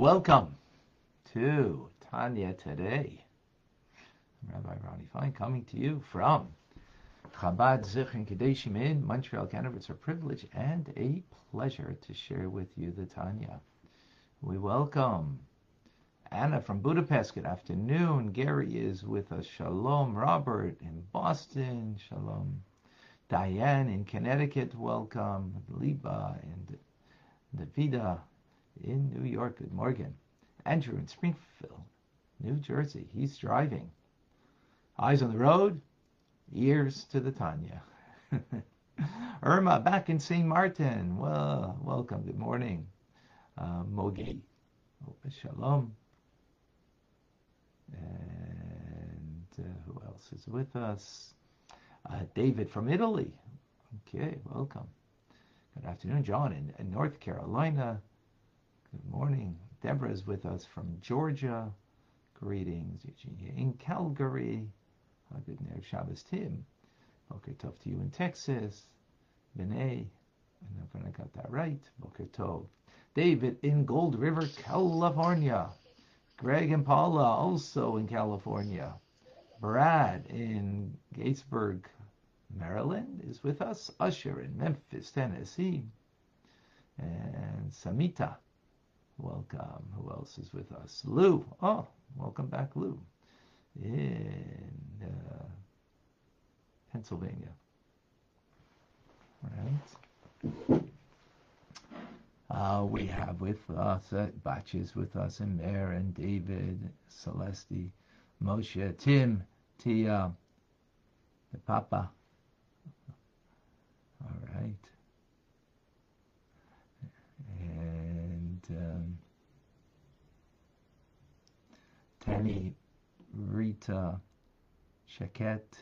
Welcome to Tanya today. Rabbi Ronnie Fine coming to you from Chabad Zichron Kedoshim in Montreal, Canada. It's a privilege and a pleasure to share with you the Tanya. We welcome Anna from Budapest. Good afternoon. Gary is with us. Shalom. Robert in Boston. Shalom. Diane in Connecticut. Welcome. Liba and Davida in New York. Good morning. Andrew in Springfield, New Jersey. He's driving. Eyes on the road, ears to the Tanya. Irma back in St. Martin. Well, welcome. Good morning. Uh, Mogi. Shalom. And uh, who else is with us? Uh, David from Italy. Okay, welcome. Good afternoon, John in, in North Carolina. Good morning. Deborah is with us from Georgia. Greetings, Eugenia in Calgary. Good night, Shabbos Tim. Boker Tov to you in Texas. B'nai. I know if I got that right. Boker Tov. David in Gold River, California. Greg and Paula also in California. Brad in Gaithersburg, Maryland is with us. Usher in Memphis, Tennessee. And Samita Welcome. Who else is with us? Lou. Oh, welcome back, Lou. In uh, Pennsylvania. Right. Uh, we have with us uh, Batches with us, and Mayor and David, Celeste, Moshe, Tim, Tia, the Papa. All right. um, Tani, Rita, Shaket.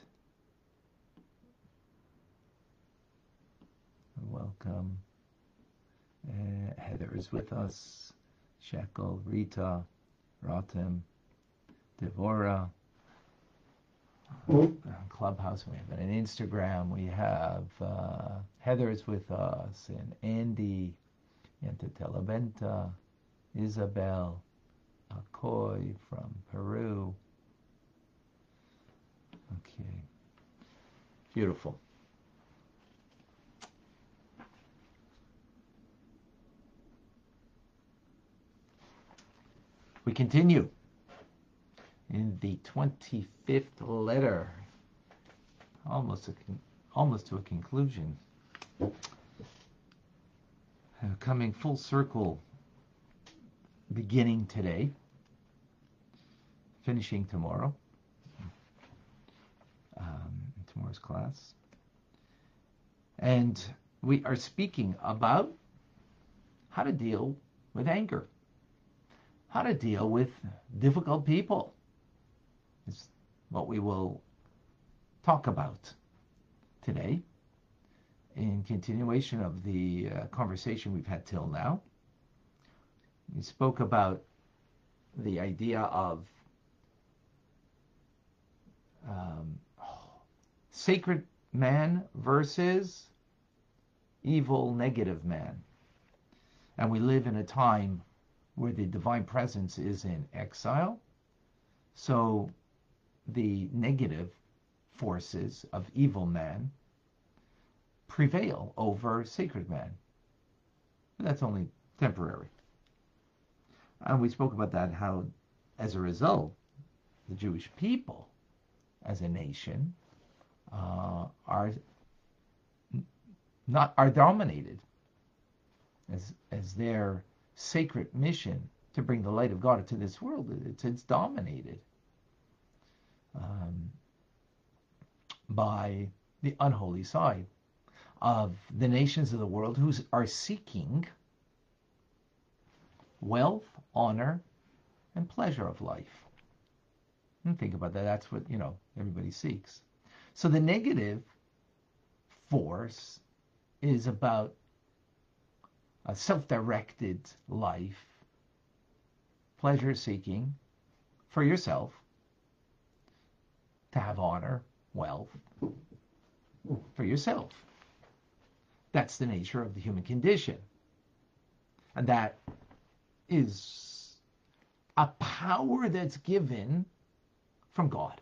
Welcome. Uh, Heather is with us. Shekel, Rita, Rotem, Devora. Clubhouse, we have an Instagram, we have uh, Heather is with us, and Andy, into Televenta, Isabel, Acoy from Peru. Okay, beautiful. We continue in the 25th letter, almost, a, almost to a conclusion uh, coming full circle beginning today, finishing tomorrow, um, tomorrow's class. And we are speaking about how to deal with anger, how to deal with difficult people, is what we will talk about today in continuation of the uh, conversation we've had till now. We spoke about the idea of um, sacred man versus evil negative man. And we live in a time where the divine presence is in exile. So the negative forces of evil man prevail over sacred man. But that's only temporary. And we spoke about that, how as a result, the Jewish people as a nation uh, are not are dominated as as their sacred mission to bring the light of God into this world. It's, it's dominated um, by the unholy side of the nations of the world who are seeking wealth, honor, and pleasure of life. And think about that. That's what, you know, everybody seeks. So the negative force is about a self-directed life, pleasure seeking for yourself, to have honor, wealth for yourself. That's the nature of the human condition. And that is a power that's given from God.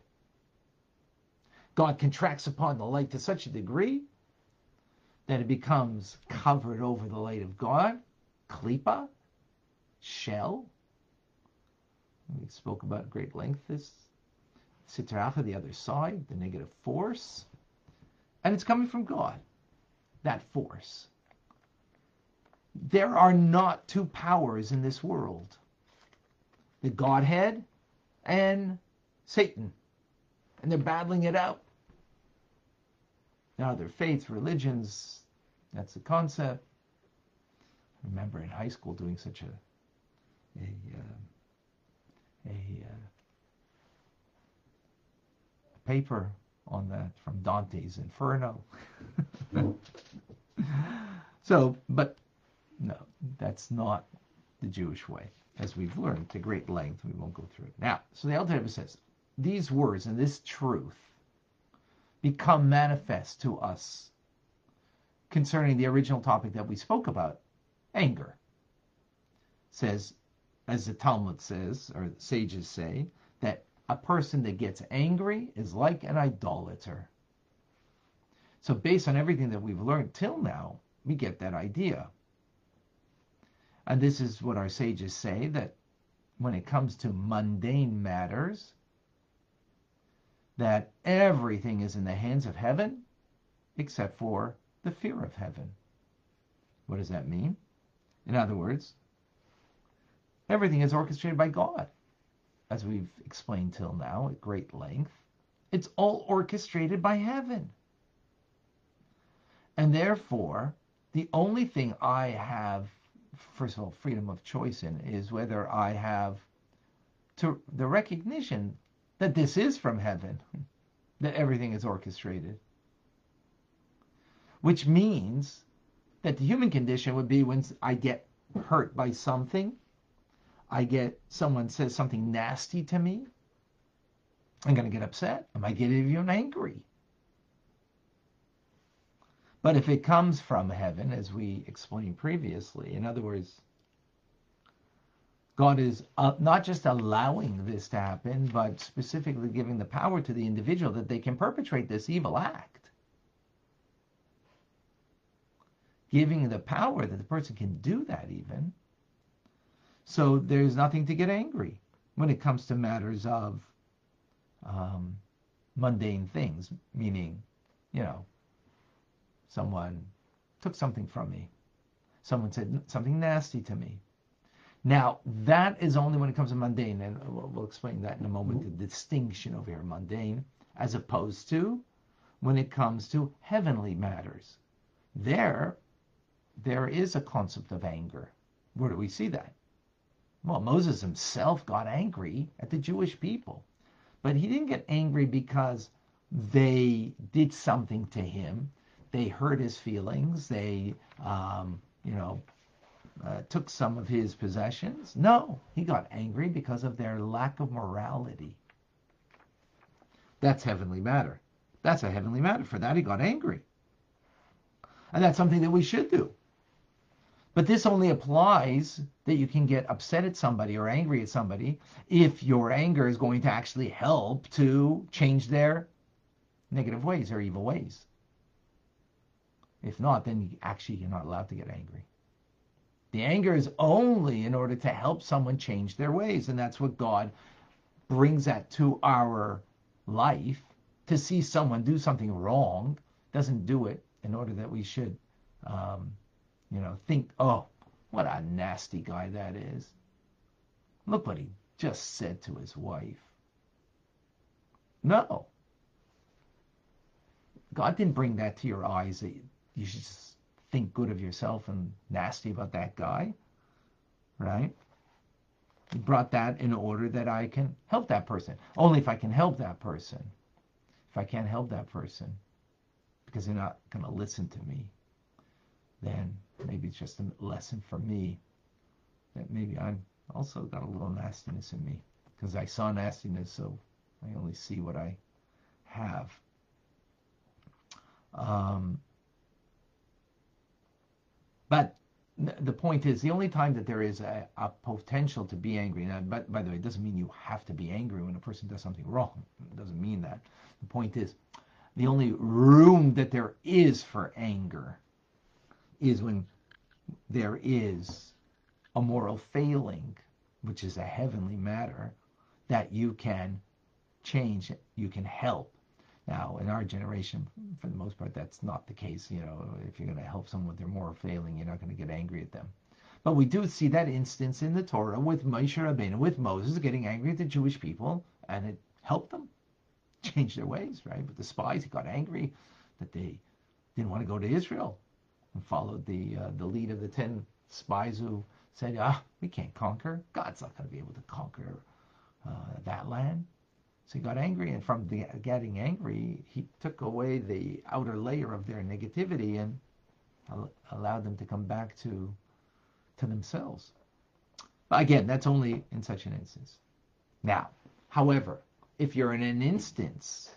God contracts upon the light to such a degree that it becomes covered over the light of God, klipa, shell. We spoke about great length this Sitra the other side, the negative force. And it's coming from God, that force. There are not two powers in this world the Godhead and Satan. And they're battling it out. Now, their faiths, religions, that's the concept. I remember in high school doing such a, a, uh, a uh, paper on that from Dante's Inferno. so, but no, that's not the Jewish way, as we've learned to great length. We won't go through it. Now, so the Alter says, these words and this truth become manifest to us concerning the original topic that we spoke about, anger. Says, as the Talmud says, or sages say, that a person that gets angry is like an idolater. So, based on everything that we've learned till now, we get that idea. And this is what our sages say that when it comes to mundane matters, that everything is in the hands of heaven except for the fear of heaven. What does that mean? In other words, everything is orchestrated by God as we've explained till now at great length, it's all orchestrated by heaven. And therefore, the only thing I have, first of all, freedom of choice in is whether I have to the recognition that this is from heaven, that everything is orchestrated. Which means that the human condition would be when I get hurt by something I get someone says something nasty to me, I'm going to get upset. I might get even angry. But if it comes from heaven, as we explained previously, in other words, God is uh, not just allowing this to happen, but specifically giving the power to the individual that they can perpetrate this evil act. Giving the power that the person can do that even so there's nothing to get angry when it comes to matters of um, mundane things, meaning, you know, someone took something from me, someone said something nasty to me. Now, that is only when it comes to mundane, and we'll, we'll explain that in a moment, mm-hmm. the distinction over here, mundane, as opposed to when it comes to heavenly matters. There, there is a concept of anger. Where do we see that? Well, Moses himself got angry at the Jewish people, but he didn't get angry because they did something to him. They hurt his feelings. They, um, you know, uh, took some of his possessions. No, he got angry because of their lack of morality. That's heavenly matter. That's a heavenly matter. For that, he got angry. And that's something that we should do. But this only applies that you can get upset at somebody or angry at somebody if your anger is going to actually help to change their negative ways or evil ways. If not, then you, actually you're not allowed to get angry. The anger is only in order to help someone change their ways, and that's what God brings that to our life to see someone do something wrong. Doesn't do it in order that we should um, you know, think, oh, what a nasty guy that is. Look what he just said to his wife. No. God didn't bring that to your eyes you should just think good of yourself and nasty about that guy, right? Brought that in order that I can help that person. Only if I can help that person. If I can't help that person, because they're not going to listen to me, then maybe it's just a lesson for me that maybe I've also got a little nastiness in me because I saw nastiness, so I only see what I have. Um, but the point is the only time that there is a, a potential to be angry now but by the way it doesn't mean you have to be angry when a person does something wrong. It doesn't mean that. The point is the only room that there is for anger is when there is a moral failing which is a heavenly matter that you can change you can help now, in our generation, for the most part, that's not the case. You know, if you're going to help someone with their moral failing, you're not going to get angry at them. But we do see that instance in the Torah with Moshe Rabbeinu, with Moses getting angry at the Jewish people, and it helped them change their ways, right? But the spies, he got angry that they didn't want to go to Israel and followed the uh, the lead of the ten spies who said, "Ah, we can't conquer. God's not going to be able to conquer uh, that land." So he got angry, and from the, getting angry, he took away the outer layer of their negativity and allowed them to come back to to themselves. But again, that's only in such an instance. Now, however, if you're in an instance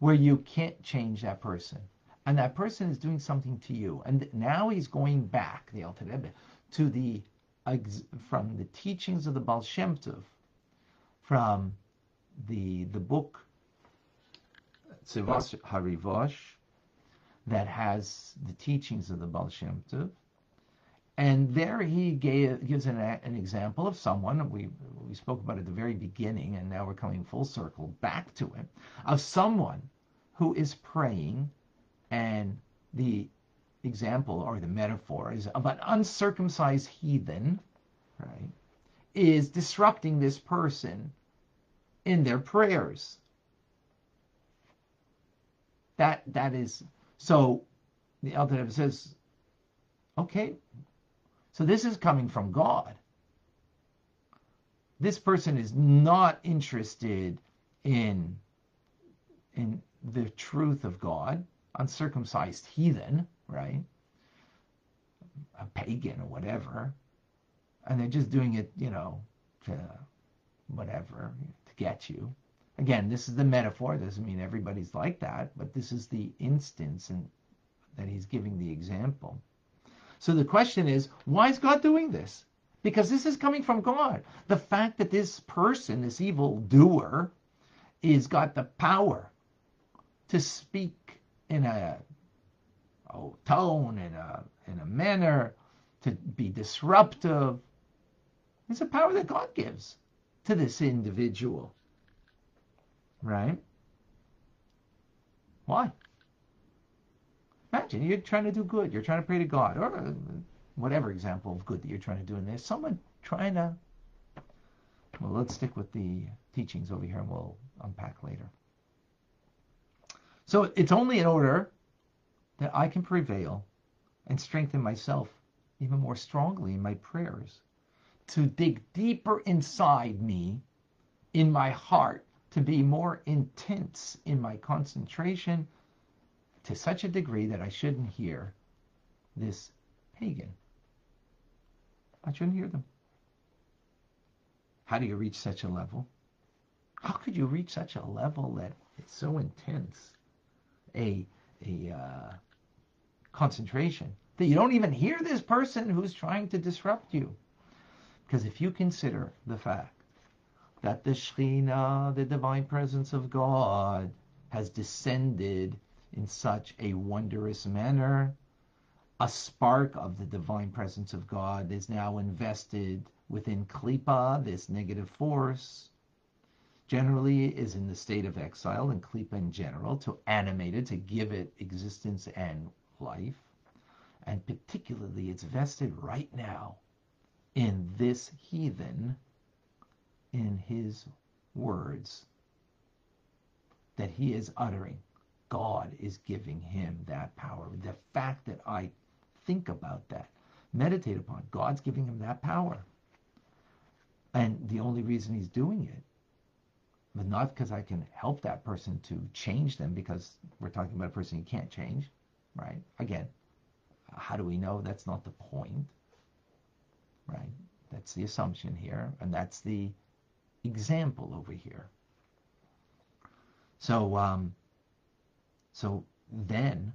where you can't change that person, and that person is doing something to you, and now he's going back, the Alter Rebbe, to the from the teachings of the Baal Shem Tov, from the the book Tzava'as HaRivash that has the teachings of the Baal Shem Tov. And there he gave, gives an, an example of someone, we, we spoke about at the very beginning, and now we're coming full circle back to it, of someone who is praying, and the example or the metaphor is of an uncircumcised heathen, right, is disrupting this person in their prayers. That that is so. The Alter Rebbe says, okay, so this is coming from God. This person is not interested in in the truth of God, uncircumcised heathen, right? A pagan or whatever, and they're just doing it, you know, to whatever, get you. Again, this is the metaphor. It doesn't mean everybody's like that, but this is the instance and that he's giving the example. So the question is, why is God doing this? Because this is coming from God. The fact that this person, this evil doer, is got the power to speak in a, a tone, in a in a manner, to be disruptive. It's a power that God gives to this individual. Right? Why? Imagine you're trying to do good, you're trying to pray to God, or uh, whatever example of good that you're trying to do, and there's someone trying to. Well, let's stick with the teachings over here and we'll unpack later. So it's only in order that I can prevail and strengthen myself even more strongly in my prayers to dig deeper inside me, in my heart, to be more intense in my concentration to such a degree that I shouldn't hear this pagan. I shouldn't hear them. How do you reach such a level? How could you reach such a level that it's so intense, a a uh, concentration that you don't even hear this person who's trying to disrupt you? Because if you consider the fact that the Shekhinah, the divine presence of God, has descended in such a wondrous manner, a spark of the divine presence of God is now invested within Klippa, this negative force, generally is in the state of exile, and Klippa in general, to animate it, to give it existence and life. And particularly, it's vested right now in this heathen in his words that he is uttering. God is giving him that power. The fact that I think about that, meditate upon, God's giving him that power. And the only reason he's doing it, but not because I can help that person to change them, because we're talking about a person you can't change, right? Again, how do we know that's not the point? Right? That's the assumption here, and that's the example over here. So, um, so then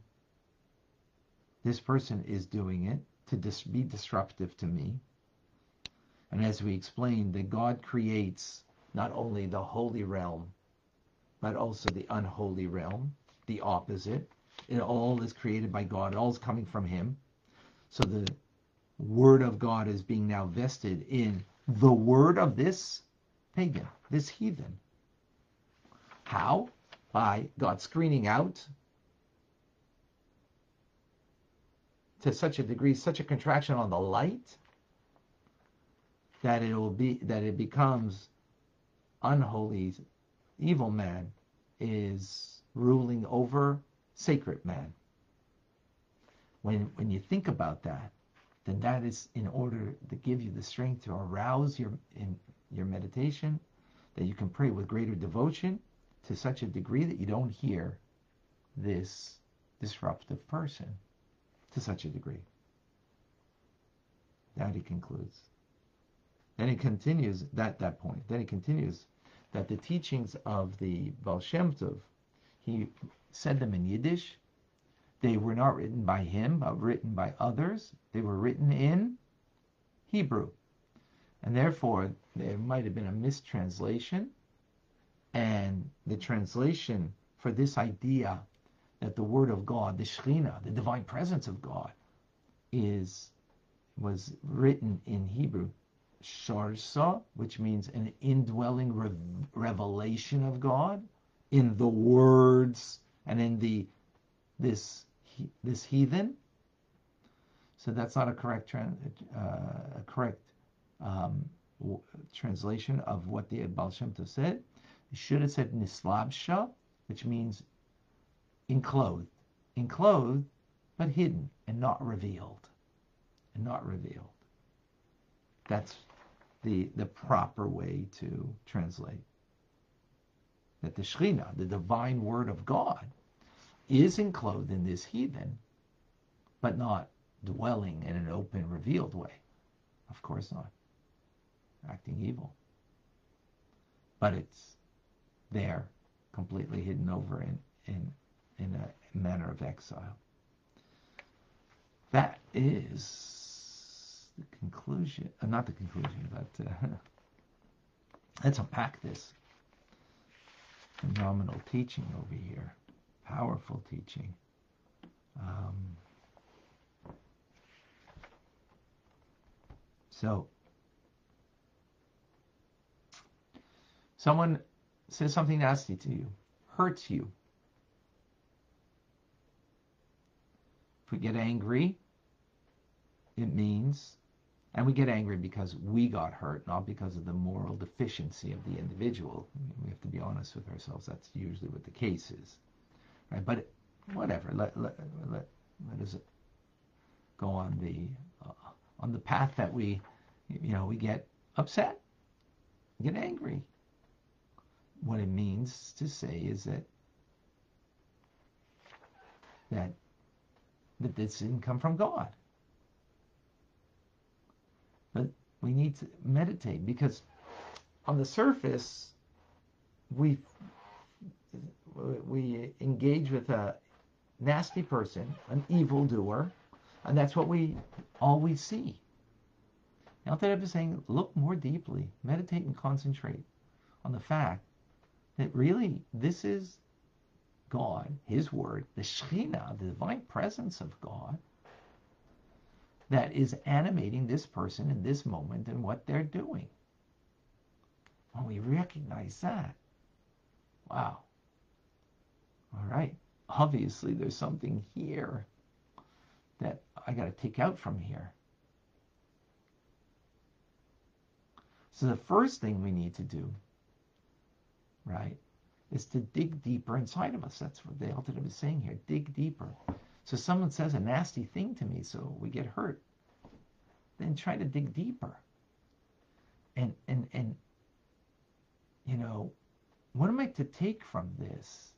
this person is doing it to dis- be disruptive to me. And as we explained, that God creates not only the holy realm, but also the unholy realm, the opposite. It all is created by God, it all is coming from Him. So the word of God is being now vested in the word of this pagan, this heathen. How? By God screening out to such a degree, such a contraction on the light that it will be that it becomes unholy evil man is ruling over sacred man. When when you think about that, then that is in order to give you the strength to arouse your in your meditation, that you can pray with greater devotion to such a degree that you don't hear this disruptive person to such a degree. That he concludes. Then he continues that that point. Then he continues that the teachings of the Baal Shem Tov, he said them in Yiddish. They were not written by him, but written by others. They were written in Hebrew. And therefore, there might have been a mistranslation. And the translation for this idea that the Word of God, the Shekhinah, the divine presence of God, is was written in Hebrew, Sharsa, which means an indwelling re- revelation of God in the words and in the this this heathen. So that's not a correct uh, a correct um, translation of what the Baal Shem Tov said. It should have said nislabsha, which means enclosed, enclosed, but hidden and not revealed, and not revealed. That's the the proper way to translate. That the Shekhinah, the divine word of God, is enclosed in this heathen, but not dwelling in an open, revealed way. Of course not. Acting evil. But it's there, completely hidden over in, in, in a manner of exile. That is the conclusion, uh, not the conclusion, but uh, let's unpack this phenomenal teaching over here powerful teaching. Um, so, someone says something nasty to you, hurts you. If we get angry, it means, and we get angry because we got hurt, not because of the moral deficiency of the individual. We have to be honest with ourselves. That's usually what the case is. Right? But whatever. Let let let, let us go on the uh, on the path that we you know we get upset, get angry. What it means to say is that that that this didn't come from God. But we need to meditate because on the surface we we engage with a nasty person, an evildoer, and that's what we always see. Now, instead of saying, look more deeply, meditate and concentrate on the fact that really this is God, His Word, the Shekhinah, the divine presence of God, that is animating this person in this moment and what they're doing. When we recognize that, wow, all right. Obviously, there's something here that I got to take out from here. So the first thing we need to do, right, is to dig deeper inside of us. That's what the Alter is saying here. Dig deeper. So someone says a nasty thing to me, so we get hurt. Then try to dig deeper. And and and you know, what am I to take from this?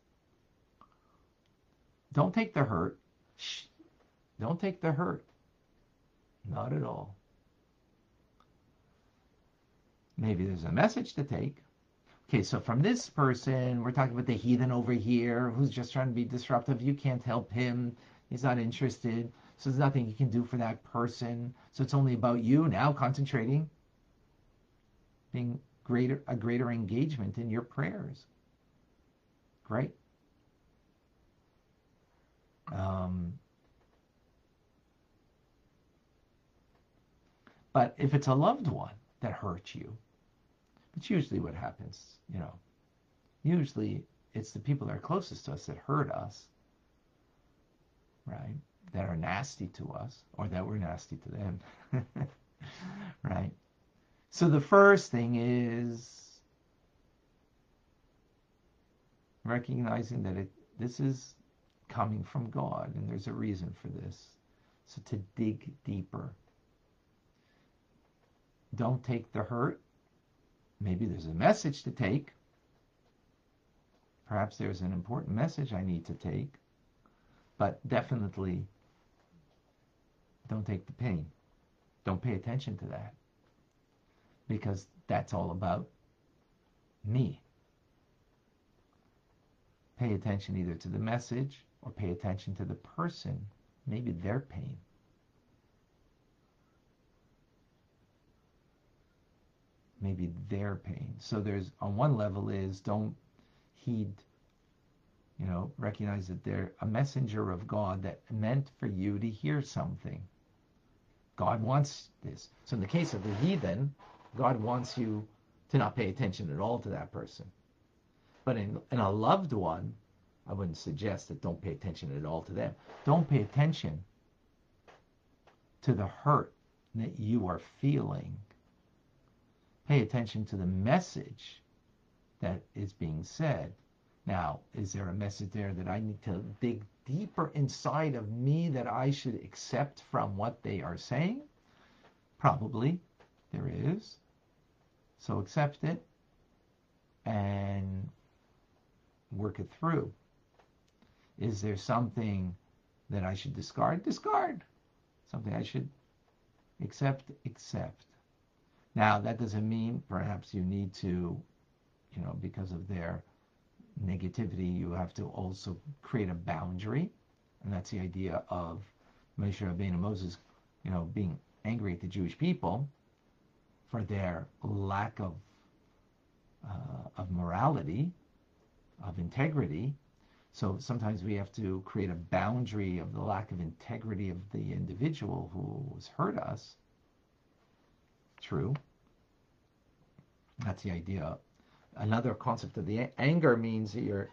Don't take the hurt. Shh. Don't take the hurt. Not at all. Maybe there's a message to take. Okay, so from this person, we're talking about the heathen over here who's just trying to be disruptive. You can't help him. He's not interested. So there's nothing you can do for that person. So it's only about you now concentrating, being greater a greater engagement in your prayers. Great. Um, but if it's a loved one that hurts you, it's usually what happens, you know. Usually it's the people that are closest to us that hurt us, right? That are nasty to us, or that we're nasty to them, right? So the first thing is recognizing that it, this is coming from God and there's a reason for this. So to dig deeper. Don't take the hurt. Maybe there's a message to take. Perhaps there's an important message I need to take. But definitely don't take the pain. Don't pay attention to that. Because that's all about me. Pay attention either to the message or pay attention to the person, maybe their pain. Maybe their pain. So there's on one level is don't heed, you know, recognize that they're a messenger of God that meant for you to hear something. God wants this. So in the case of the heathen, God wants you to not pay attention at all to that person. But in, in a loved one, I wouldn't suggest that don't pay attention at all to them. Don't pay attention to the hurt that you are feeling. Pay attention to the message that is being said. Now, is there a message there that I need to dig deeper inside of me that I should accept from what they are saying? Probably there is. So accept it and work it through. Is there something that I should discard? Discard. Something I should accept? Accept. Now, that doesn't mean perhaps you need to, you know, because of their negativity, you have to also create a boundary. And that's the idea of Moshe Rabbeinu Moses, you know, being angry at the Jewish people for their lack of uh, of morality, of integrity, so sometimes we have to create a boundary of the lack of integrity of the individual who has hurt us. True. That's the idea. Another concept of the anger means that you're,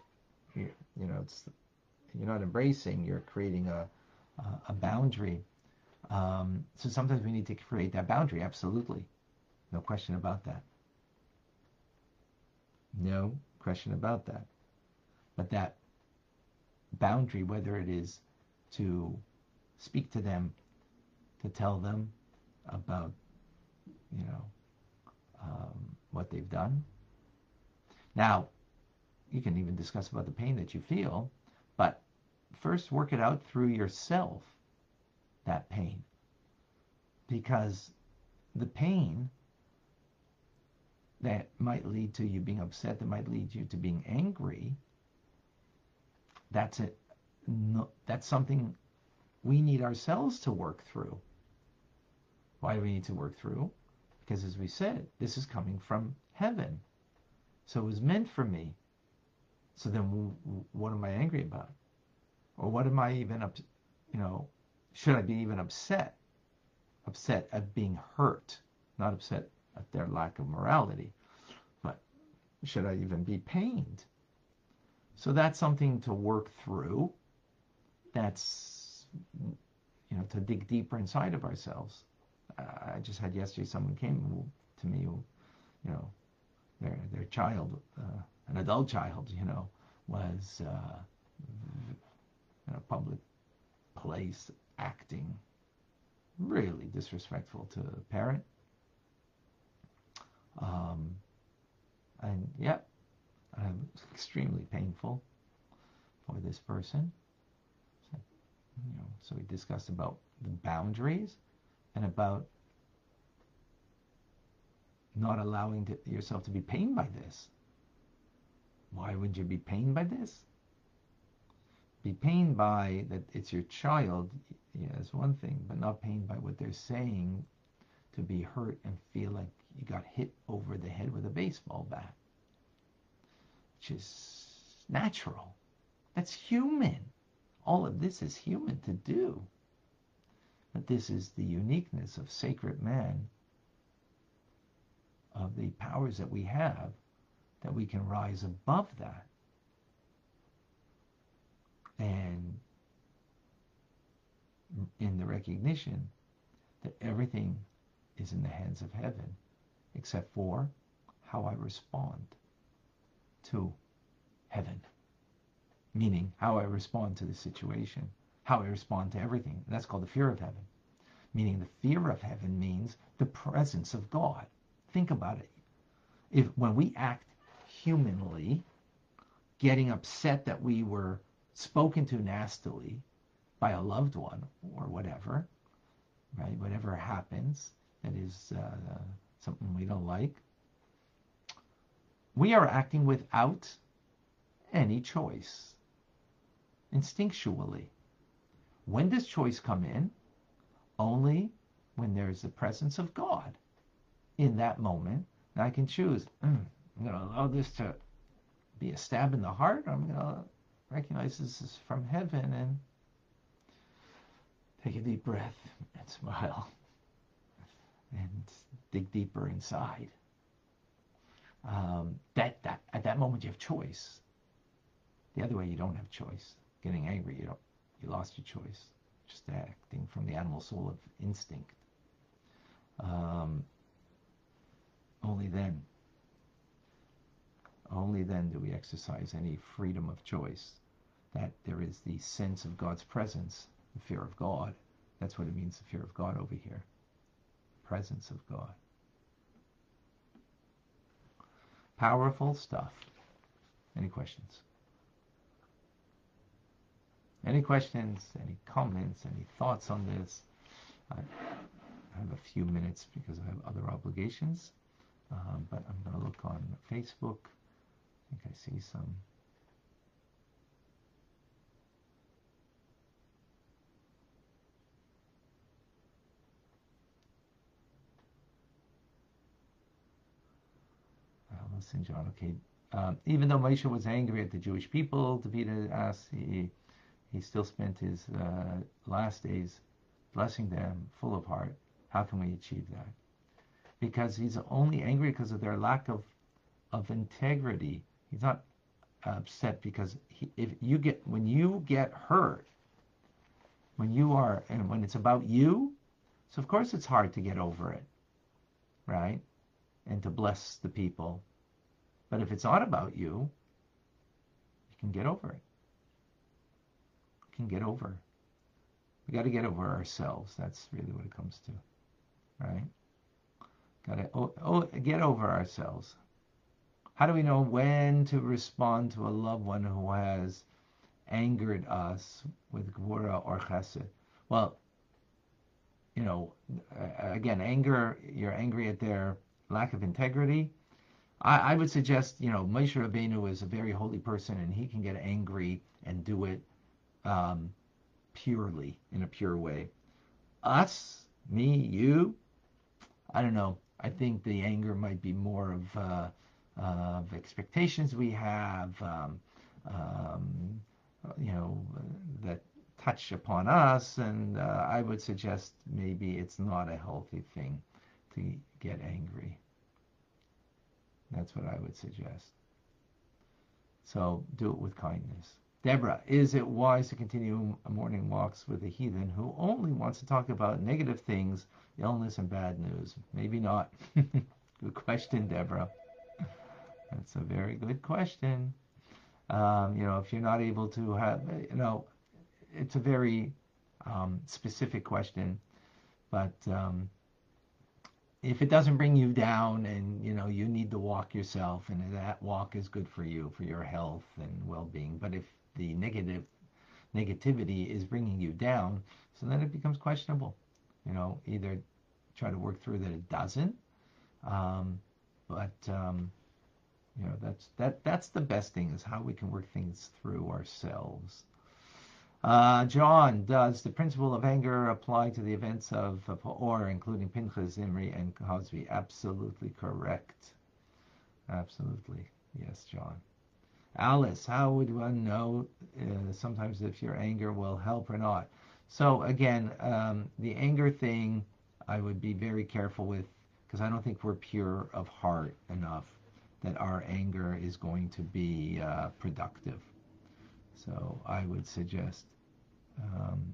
you're you know, it's you're not embracing. You're creating a a boundary. Um, so sometimes we need to create that boundary. Absolutely, no question about that. No question about that. But that boundary, whether it is to speak to them, to tell them about, you know, um, what they've done. Now, you can even discuss about the pain that you feel, but first work it out through yourself, that pain. Because the pain that might lead to you being upset, that might lead you to being angry, that's it. No, that's something we need ourselves to work through. Why do we need to work through? Because as we said, this is coming from heaven. So it was meant for me. So then what am I angry about? Or what am I even up, you know, should I be even upset? Upset at being hurt, not upset at their lack of morality. But should I even be pained? So that's something to work through. That's, you know, to dig deeper inside of ourselves. I just had yesterday someone came to me who, you know, their their child, uh, an adult child, you know, was uh, in a public place acting really disrespectful to a parent. Um, and yep, um, extremely painful for this person. So, you know, so we discussed about the boundaries and about not allowing to, yourself to be pained by this. Why would you be pained by this? be pained by that it's your child, yeah, is one thing, but not pained by what they're saying to be hurt and feel like you got hit over the head with a baseball bat, which is natural. That's human. All of this is human to do. But this is the uniqueness of sacred man, of the powers that we have, that we can rise above that. And in the recognition that everything is in the hands of heaven, except for how I respond to heaven. Meaning how I respond to the situation, how I respond to everything. That's called the fear of heaven. Meaning the fear of heaven means the presence of God. Think about it. If when we act humanly, getting upset that we were spoken to nastily by a loved one or whatever, right? Whatever happens that is uh, something we don't like, we are acting without any choice, instinctually. When does choice come in? Only when there's the presence of God in that moment. And I can choose, mm, I'm going to allow this to be a stab in the heart. I'm going to recognize this is from heaven and take a deep breath and smile and dig deeper inside. Um, that, that at that moment you have choice. The other way you don't have choice. Getting angry, you don't you lost your choice. Just acting from the animal soul of instinct. Um, only then, only then do we exercise any freedom of choice. That there is the sense of God's presence, the fear of God. That's what it means, the fear of God over here. Presence of God. Powerful stuff. Any questions? Any questions, any comments, any thoughts on this? I have a few minutes because I have other obligations, um, but I'm going to look on Facebook. I think I see some. Listen, John. Okay. Um, even though Moshe was angry at the Jewish people, David asked, he he still spent his uh, last days blessing them full of heart. How can we achieve that? Because he's only angry because of their lack of of integrity. He's not upset because he, if you get when you get hurt, when you are and when it's about you, so of course it's hard to get over it, right? And to bless the people. But if it's not about you, you can get over it can get over. We got to get over ourselves. That's really what it comes to, right? Got to oh, oh, get over ourselves. How do we know when to respond to a loved one who has angered us with gvura or chesed? Well, you know, again, anger. You're angry at their lack of integrity. I, I would suggest, you know, Moshe Rabbeinu is a very holy person, and he can get angry and do it um, purely in a pure way. Us, me, you, I don't know. I think the anger might be more of uh, of expectations we have, um, um, you know, that touch upon us, and uh, I would suggest maybe it's not a healthy thing to get angry. That's what I would suggest. So do it with kindness. Deborah, is it wise to continue morning walks with a heathen who only wants to talk about negative things, illness, and bad news? Maybe not. good question, Deborah. That's a very good question. Um, you know, if you're not able to have, you know, it's a very um, specific question, but um, if it doesn't bring you down and you know you need to walk yourself and that walk is good for you for your health and well-being but if the negative negativity is bringing you down, so then it becomes questionable. You know, either try to work through that it doesn't, um, but um, you know that's that that's the best thing is how we can work things through ourselves. Uh, John, does the principle of anger apply to the events of, or including Pinchas, Zimri, and Cozbi? Absolutely correct. Absolutely. Yes, John. Alice, how would one know uh, sometimes if your anger will help or not? So again, um, the anger thing, I would be very careful with because I don't think we're pure of heart enough that our anger is going to be uh, productive. So I would suggest, um,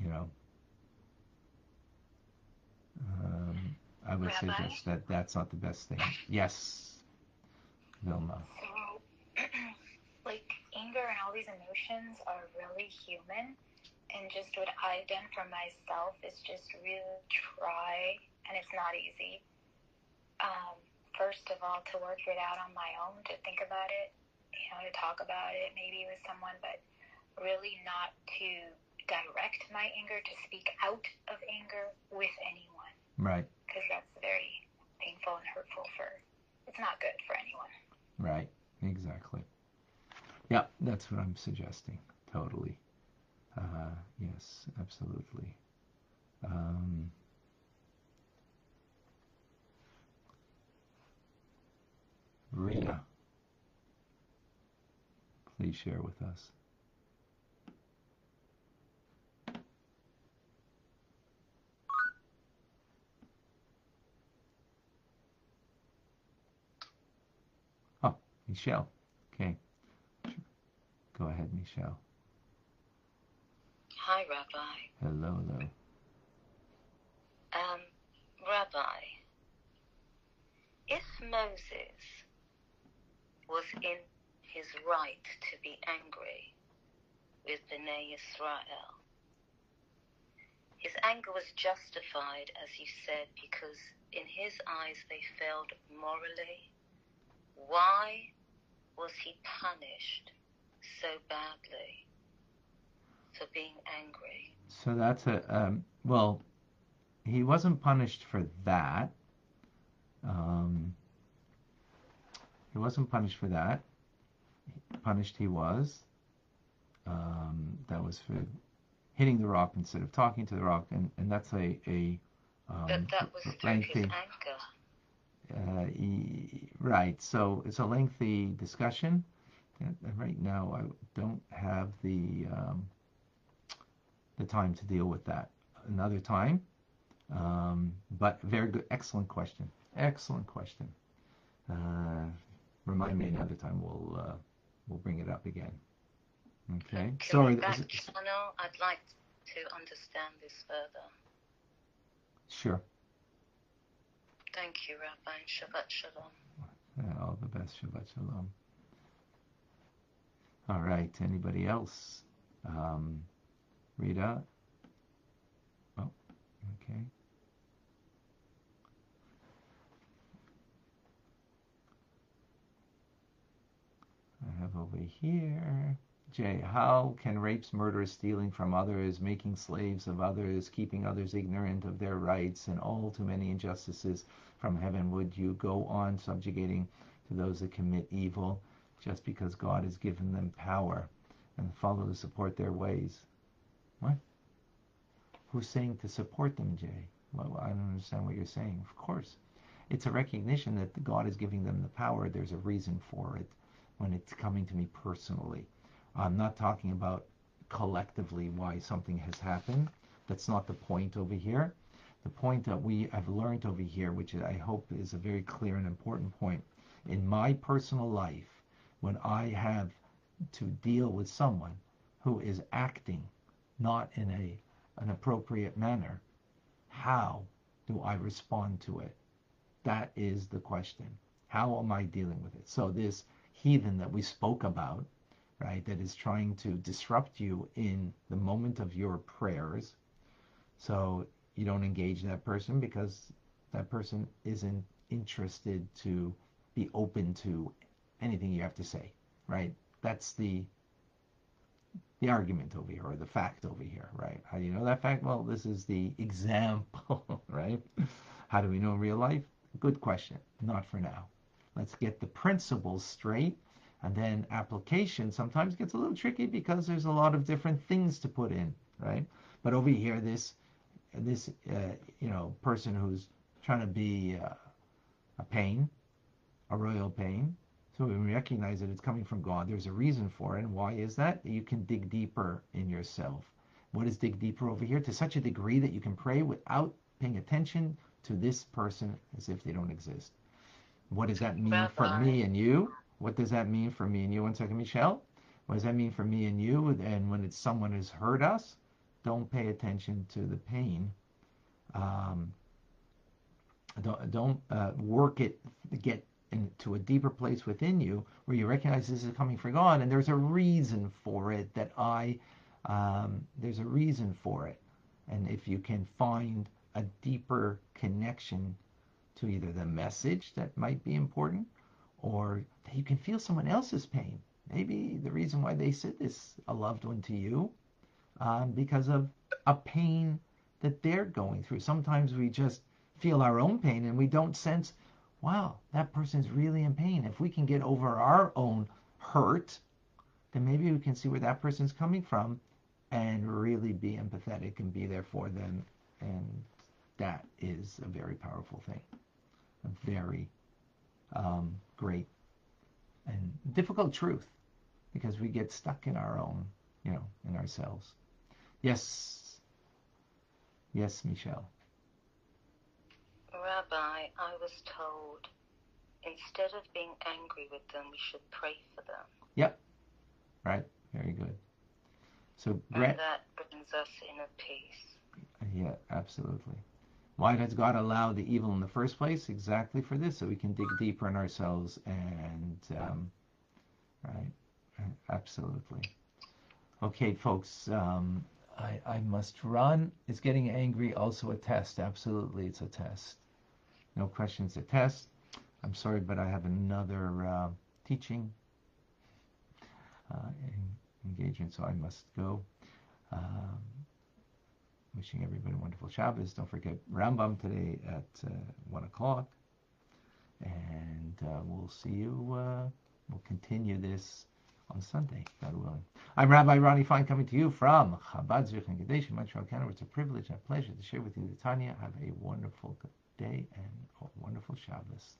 you know, um, I would Rabbi? suggest that that's not the best thing. Yes, Vilma. So, like, anger and all these emotions are really human. And just what I've done for myself is just really try, and it's not easy. Um, first of all, to work it out on my own, to think about it, you know, to talk about it maybe with someone, but really not to direct my anger, to speak out of anger with anyone, Right, because that's very painful and hurtful for, it's not good for anyone. right, exactly. Yeah, that's what I'm suggesting. Totally. Uh, yes, absolutely. Um, Rita, please share with us. Oh, Michelle. Okay. Go ahead, Michelle. Hi, Rabbi. Hello, hello. Um, Rabbi, if Moses was in his right to be angry with Bnei Israel, his anger was justified, as you said, because in his eyes they failed morally. Why was he punished so badly for being angry? So that's a um, well. He wasn't punished for that. Um, he wasn't punished for that. Punished he was. Um, that was for hitting the rock instead of talking to the rock, and, and that's a a um, But that was lengthy. Uh, e- right. So it's a lengthy discussion. And right now, I don't have the um, the time to deal with that. Another time. Um, but very good, excellent question. Excellent question. Uh, remind me another time. We'll uh, we'll bring it up again. Okay. Sorry. back is- channel? I'd like to understand this further. Sure. Thank you, Rabbi. Shabbat Shalom. All the best. Shabbat shalom. All right. Anybody else? Um, Rita. Oh, okay. Have over here. Jay, how can rapes, murders, stealing from others, making slaves of others, keeping others ignorant of their rights, and all too many injustices from heaven would you go on subjugating to those that commit evil just because God has given them power and follow to support their ways? What? Who's saying to support them, Jay? Well, I don't understand what you're saying. Of course. It's a recognition that God is giving them the power. There's a reason for it when it's coming to me personally. I'm not talking about collectively why something has happened. That's not the point over here. The point that we have learned over here, which I hope is a very clear and important point, in my personal life, when I have to deal with someone who is acting not in a an appropriate manner, how do I respond to it? That is the question. How am I dealing with it? So this heathen that we spoke about, right, that is trying to disrupt you in the moment of your prayers. So you don't engage that person because that person isn't interested to be open to anything you have to say, right? That's the the argument over here or the fact over here, right? How do you know that fact? Well, this is the example, right? How do we know in real life? Good question. Not for now. Let's get the principles straight And then application sometimes gets a little tricky because there's a lot of different things to put in, right? But over here, this this uh, you know person who's trying to be uh, a pain, a royal pain. So we recognize that it's coming from God. There's a reason for it. And why is that? You can dig deeper in yourself. What is dig deeper over here? To such a degree that you can pray without paying attention to this person as if they don't exist. What does that mean for me and you? What does that mean for me and you? One second, Michelle. What does that mean for me and you? And when it's someone has hurt us, don't pay attention to the pain. Um, don't don't uh, work it get into a deeper place within you where you recognize this is coming from God and there's a reason for it that I um, there's a reason for it and if you can find a deeper connection to either the message that might be important or that you can feel someone else's pain maybe the reason why they said this a loved one to you um, because of a pain that they're going through sometimes we just feel our own pain and we don't sense, wow, that person's really in pain. If we can get over our own hurt, then maybe we can see where that person's coming from and really be empathetic and be there for them. And that is a very powerful thing, very um, great and difficult truth because we get stuck in our own, you know, in ourselves. Yes. Yes, Michelle. Rabbi, I was told instead of being angry with them, we should pray for them. Yep. Right. Very good. So and that brings us inner peace. Yeah, absolutely. Why does God allow the evil in the first place? Exactly for this, so we can dig deeper in ourselves and um, right, absolutely. Okay, folks. Um, I, I must run. Is getting angry also a test? Absolutely, it's a test. No questions a test. I'm sorry, but I have another uh, teaching uh, engagement, so I must go. Um, wishing everybody a wonderful Shabbos. Don't forget Rambam today at uh, 1 o'clock. And uh, we'll see you, uh, we'll continue this on Sunday, God willing. I'm Rabbi Ronnie Fine coming to you from Chabad Zichron Kedoshim in Montreal, Canada. It's a privilege and a pleasure to share with you the Tanya. Have a wonderful day and a wonderful Shabbos.